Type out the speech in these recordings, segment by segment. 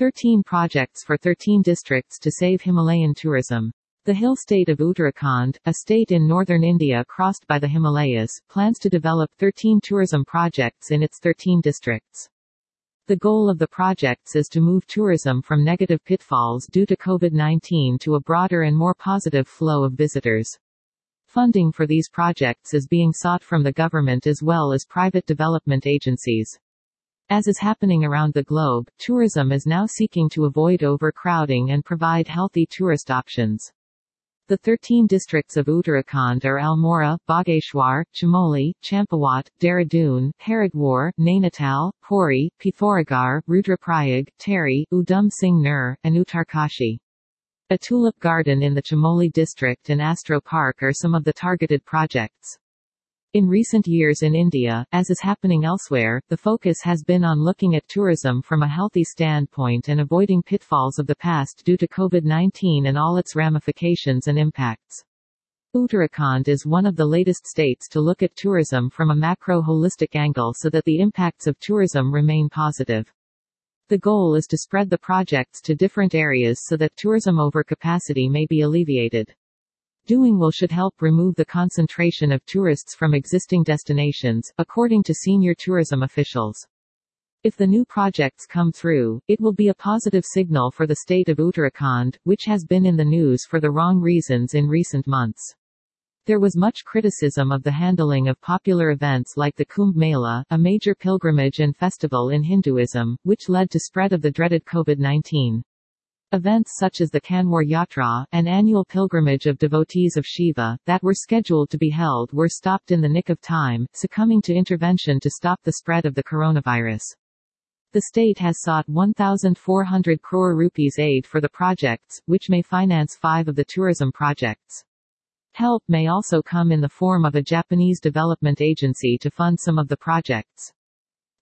13 projects for 13 districts to save Himalayan tourism. The hill state of Uttarakhand, a state in northern India crossed by the Himalayas, plans to develop 13 tourism projects in its 13 districts. The goal of the projects is to move tourism from negative pitfalls due to COVID-19 to a broader and more positive flow of visitors. Funding for these projects is being sought from the government as well as private development agencies. As is happening around the globe, tourism is now seeking to avoid overcrowding and provide healthy tourist options. The 13 districts of Uttarakhand are Almora, Bageshwar, Chamoli, Champawat, Dehradun, Haridwar, Nainital, Pauri, Pithoragarh, Rudraprayag, Tehri, Udham Singh Nagar, and Uttarkashi. A tulip garden in the Chamoli district and Astro Park are some of the targeted projects. In recent years in India, as is happening elsewhere, the focus has been on looking at tourism from a healthy standpoint and avoiding pitfalls of the past due to COVID-19 and all its ramifications and impacts. Uttarakhand is one of the latest states to look at tourism from a macro holistic angle so that the impacts of tourism remain positive. The goal is to spread the projects to different areas so that tourism overcapacity may be alleviated. Doing will should help remove the concentration of tourists from existing destinations, according to senior tourism officials. If the new projects come through, it will be a positive signal for the state of Uttarakhand, which has been in the news for the wrong reasons in recent months. There was much criticism of the handling of popular events like the Kumbh Mela, a major pilgrimage and festival in Hinduism, which led to spread of the dreaded COVID-19. Events such as the Kanwar Yatra, an annual pilgrimage of devotees of Shiva, that were scheduled to be held were stopped in the nick of time, succumbing to intervention to stop the spread of the coronavirus. The state has sought 1,400 crore rupees aid for the projects, which may finance five of the tourism projects. Help may also come in the form of a Japanese development agency to fund some of the projects.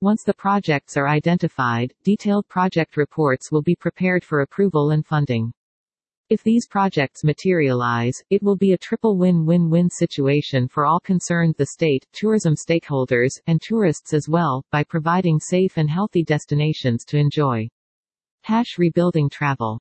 Once the projects are identified, detailed project reports will be prepared for approval and funding. If these projects materialize, it will be a triple win-win-win situation for all concerned the state, tourism stakeholders, and tourists as well, by providing safe and healthy destinations to enjoy. Hash rebuilding travel